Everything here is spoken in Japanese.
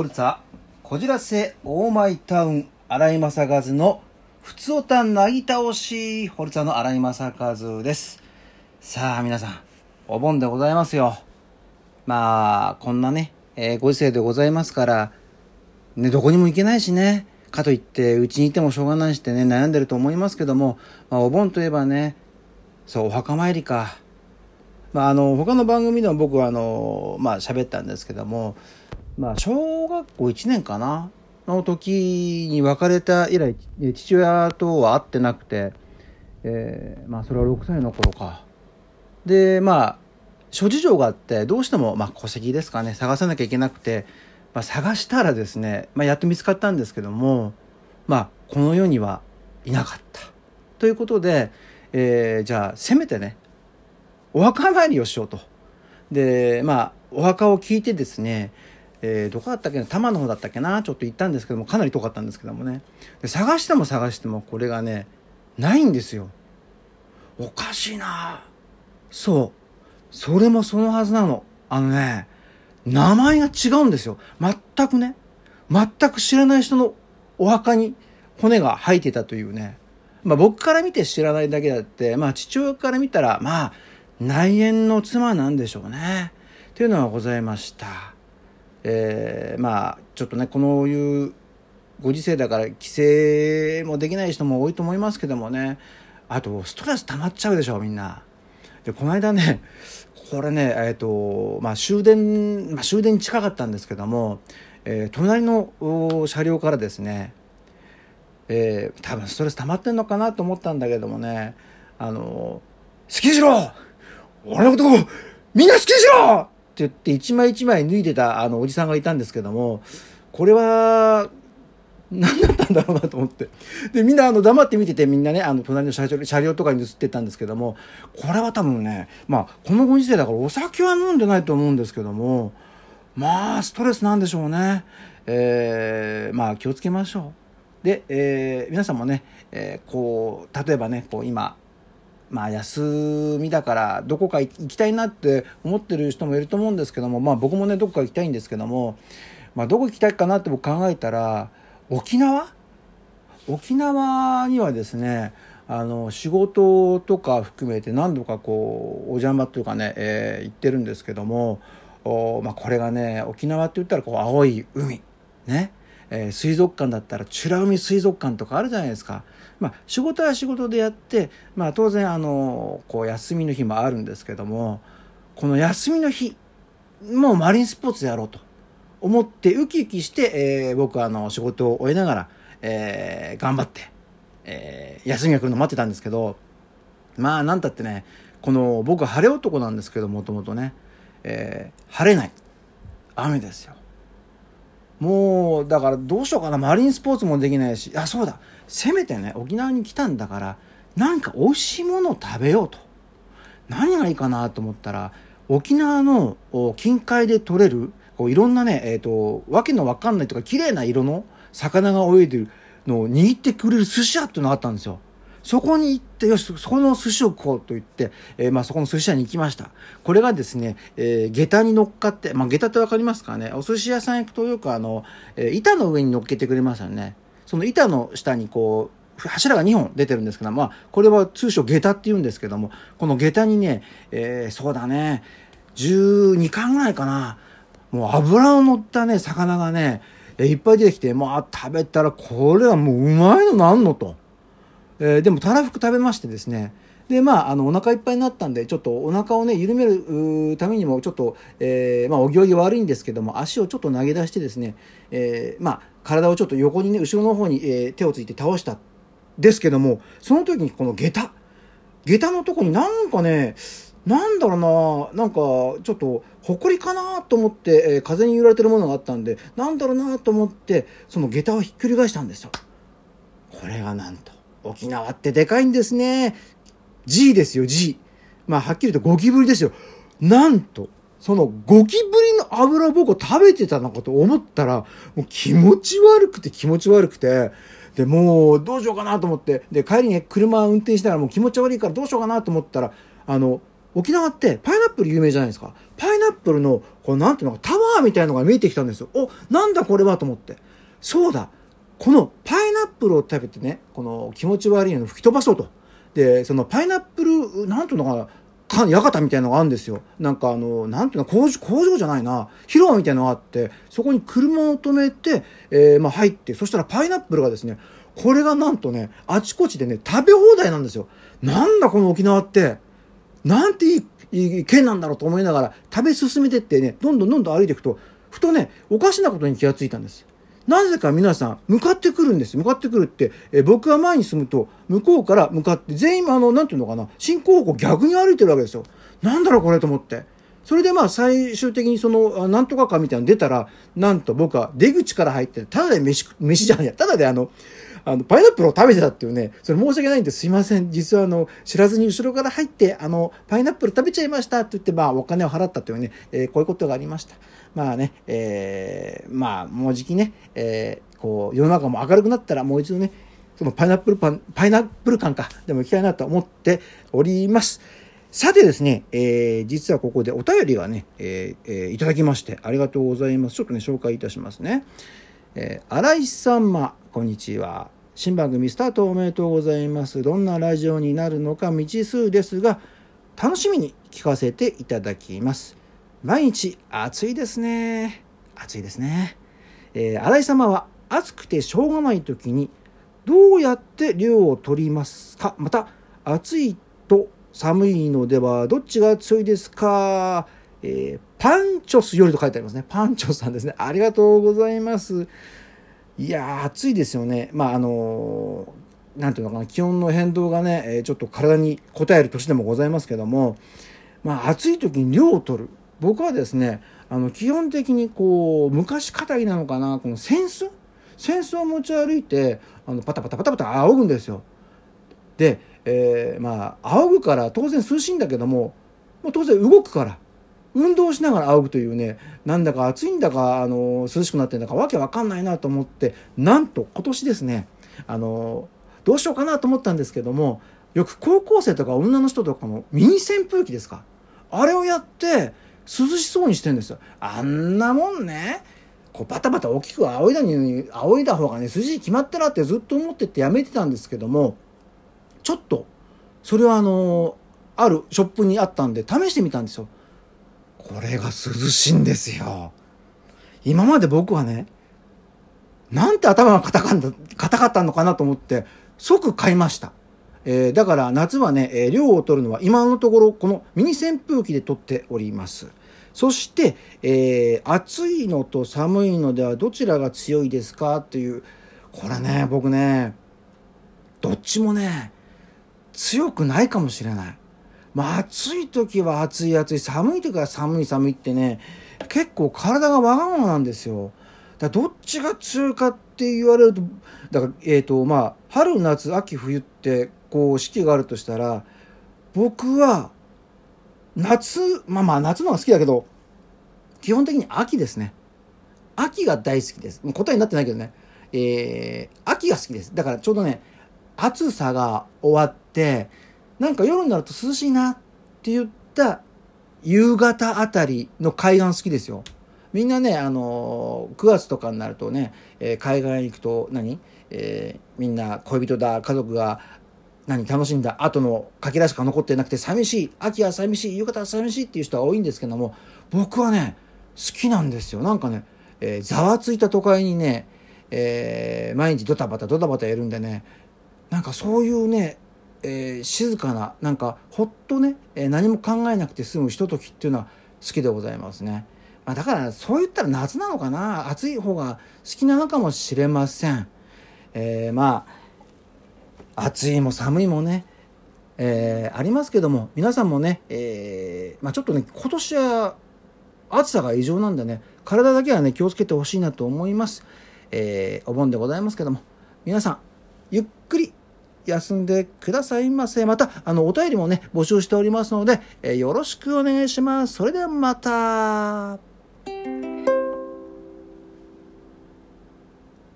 ホルツァ、こじらせ、オーマイタウン、荒井正和の、ふつおたなぎ倒し、ホルツァの荒井正和です。さあ、皆さん、お盆でございますよ。まあ、こんなね、えーご時世でございますから、ね、どこにも行けないしね、かといって、うちにいてもしょうがないしってね、悩んでると思いますけども、まあ、お盆といえばね、そう、お墓参りか。まあ、あの、他の番組でも僕は、あの、まあ、喋ったんですけども、まあ、小学校1年かなの時に別れた以来、父親とは会ってなくて、えーまあ、それは6歳の頃か。で、まあ、諸事情があって、どうしても、まあ、戸籍ですかね、探さなきゃいけなくて、まあ、探したらですね、まあ、やっと見つかったんですけども、まあ、この世にはいなかった。ということで、えーじゃあ、せめてね、お墓参りをしようと。で、まあ、お墓を聞いてですね、えーどこだったっけな、多摩の方だったっけな、ちょっと行ったんですけども、かなり遠かったんですけどもね。で探しても探しても、これがね、ないんですよ。おかしいなそう。それもそのはずなの。あのね、名前が違うんですよ。全くね、全く知らない人のお墓に骨が生えてたというね。まあ僕から見て知らないだけだって、まあ父親から見たら、まあ内縁の妻なんでしょうね。というのがございました。えーまあちょっとね、このいうご時世だから帰省もできない人も多いと思いますけどもね。あとストレス溜まっちゃうでしょ、みんな。で、この間ね、これね、えっ、と、まあ終電、まあ終電近かったんですけども、えー隣の車両からですね、えー多分ストレス溜まってんのかなと思ったんだけどもね、あの、好きにしろ俺のことみんな好きにしろ言って一枚一枚脱いでたあのおじさんがいたんですけども、これは、何だったんだろうなと思って。で、みんなあの黙って見ててみんなね、あの隣の車両車両とかに映ってたんですけども、これは多分ね、まあこのご時世だからお酒は飲んでないと思うんですけども、まあストレスなんでしょうね。えー、まあ気をつけましょう。で、えー皆さんもね、えーこう、例えばね、こう今、まあ休みだからどこか行きたいなって思ってる人もいると思うんですけども、まあ僕もね、どこか行きたいんですけども、まあどこ行きたいかなって僕考えたら、沖縄？沖縄にはですね、あの、仕事とか含めて何度かこう、お邪魔というかね、えー行ってるんですけども、おまあこれがね、沖縄って言ったらこう、青い海、ね、えー水族館だったら美ら海水族館とかあるじゃないですか。まあ仕事は仕事でやって、まあ当然あの、こう休みの日もあるんですけども、この休みの日、もうマリンスポーツやろうと思ってウキウキして、えー僕はあの仕事を終えながら、えー頑張って、えー休みが来るの待ってたんですけど、まあなんたってね、この僕晴れ男なんですけどもともとね、えー晴れない。雨ですよ。もう、だからどうしようかな。マリンスポーツもできないし、あ、そうだ。せめてね、沖縄に来たんだから、なんか美味しいものを食べようと。何がいいかなと思ったら、沖縄の近海で取れる、こういろんなね、えっ、と、わけのわかんないとか、綺麗な色の魚が泳いでるのを握ってくれる寿司屋っていうのがあったんですよ。そこに行って、よし、そこの寿司を食おうと言って、えーまあそこの寿司屋に行きました。これがですね、えー下駄に乗っかって、まあ下駄ってわかりますかね？お寿司屋さん行くとよくあの、えー板の上に乗っけてくれますよね。その板の下にこう、柱が2本出てるんですけど、まあ、これは通称下駄って言うんですけども、この下駄にね、えーそうだね、12巻ぐらいかな、もう油の乗ったね、魚がね、えーいっぱい出てきて、まあ食べたらこれはもううまいのなんのと。えーでもたらふく食べましてですね。でまああのお腹いっぱいになったんでちょっとお腹をね緩めるためにもちょっと、えーまあお行儀悪いんですけども足をちょっと投げ出してですね、えーまあ体をちょっと横にね後ろの方に、えー手をついて倒したですけどもその時にこの下駄。下駄のとこになんかねなんだろうななんかちょっと埃かなと思って、えー風に揺られてるものがあったんでなんだろうなと思ってその下駄をひっくり返したんですよ。これがなんと。沖縄ってでかいんですね G ですよ G まあはっきり言うとゴキブリですよなんとそのゴキブリの油を僕食べてたのかと思ったらもう気持ち悪くて気持ち悪くてでもうどうしようかなと思ってで帰りにね車運転しながらもう気持ち悪いからどうしようかなと思ったらあの沖縄ってパイナップル有名じゃないですか。パイナップルの、こうなんていうのか、タワーみたいのが見えてきたんですよ。お、なんだこれはと思って。そうだ。このパイナップルを食べてね、この気持ち悪いのを吹き飛ばそうと。で、そのパイナップル、なんていうのかな、か館みたいなのがあるんですよ。なんかあの、なんていうの、工場、工場じゃないな、広場みたいなのがあって、そこに車を止めて、えー、まあ入って、そしたらパイナップルがですね、これがなんとね、あちこちでね、食べ放題なんですよ。なんだこの沖縄って、なんていいいい県なんだろうと思いながら食べ進めてってね、どんどんどんどん歩いていくと、ふとね、おかしなことに気がついたんです。なぜか皆さん、向かってくるんです。向かってくるって、え僕が前に進むと、向こうから向かって、全員、あの、なんていうのかな、進行方向逆に歩いてるわけですよ。なんだろうこれと思って。それでまあ最終的にその、なんとかかみたいなの出たら、なんと僕は出口から入って、ただで飯、飯じゃんや、ただであの、あの、パイナップルを食べてたっていうね、それ申し訳ないんですいません。実はあの、知らずに後ろから入って、あの、パイナップル食べちゃいましたって言って、まあ、お金を払ったというね、えー、こういうことがありました。まあね、えー、まあ、もうじきね、えー、こう、世の中も明るくなったら、もう一度ね、そのパイナップルパン、パイナップル感か、でも行きたいなと思っております。さてですね、えー、実はここでお便りがね、えーえー、いただきまして、ありがとうございます。ちょっとね、紹介いたしますね。えー、新井様、こんにちは。新番組スタートおめでとうございます。どんなラジオになるのか未知数ですが、楽しみに聞かせていただきます。毎日暑いですね。暑いですね。えー、新井様は暑くてしょうがない時にどうやって量を取りますか？また、暑いと寒いのではどっちが強いですか？えー、パンチョスよりと書いてありますね。パンチョスさんですね。ありがとうございます。いや暑いですよね。まあ、あのなんていうのかな、気温の変動がね、えちょっと体に応える年でもございますけども、まあ、暑い時に量を取る。僕はですね、あの、基本的にこう、昔語りなのかな、この扇子？扇子を持ち歩いて、あの、パタパタパタパタ仰ぐんですよ。で、えー、まあ、仰ぐから当然涼しいんだけども、もう当然動くから。運動しながら仰ぐというねなんだか暑いんだかあの涼しくなってんだかわけわかんないなと思ってなんと今年ですねあのどうしようかなと思ったんですけどもよく高校生とか女の人とかのミニ扇風機ですかあれをやって涼しそうにしてんですよ。あんなもんねこうバタバタ大きく仰いだに仰いだ方がね涼しい決まったらってずっと思っててやめてたんですけどもちょっとそれはあのあるショップにあったんで試してみたんですよ。これが涼しいんですよ。今まで僕はね、なんて頭が硬かった硬かったのかなと思って、即買いました。えー、だから夏はね、えー、量を取るのは今のところこのミニ扇風機で取っております。そして、えー、暑いのと寒いのではどちらが強いですかっていう、これね、僕ね、どっちもね、強くないかもしれない。まあ、暑い時は暑い暑い、寒い時は寒い寒いってね、結構体がわがままなんですよ。だどっちが強いかって言われると、だから、えっ、ー、と、まあ、春、夏、秋、冬って、こう、四季があるとしたら、僕は、夏、まあまあ、夏のが好きだけど、基本的に秋ですね。秋が大好きです。答えになってないけどね。えー、秋が好きです。だからちょうどね、暑さが終わって、なんか夜になると涼しいなって言った夕方あたりの海岸好きですよ。みんなね、あのー、9月とかになるとね、えー、海岸行くと何、えー、みんな恋人だ、家族が何楽しんだ後のかけらしか残ってなくて寂しい、秋は寂しい、夕方は寂しいっていう人は多いんですけども、僕はね、好きなんですよ。なんかね、えー、ざわついた都会にね、えー、毎日ドタバタドタバタやるんでね、なんかそういうね、えー、静かななんかほっとね、えー、何も考えなくて済むひとときっていうのは好きでございますね、まあ、だからそう言ったら夏なのかな。暑い方が好きなのかもしれません、えー、まあ暑いも寒いもねえー、ありますけども皆さんもね、えーまあ、ちょっとね今年は暑さが異常なんでね体だけはね気をつけてほしいなと思います、えー、お盆でございますけども皆さんゆっくり休んでくださいませ。また、あの、お便りもね、募集しておりますので、えー、よろしくお願いします。それではまた。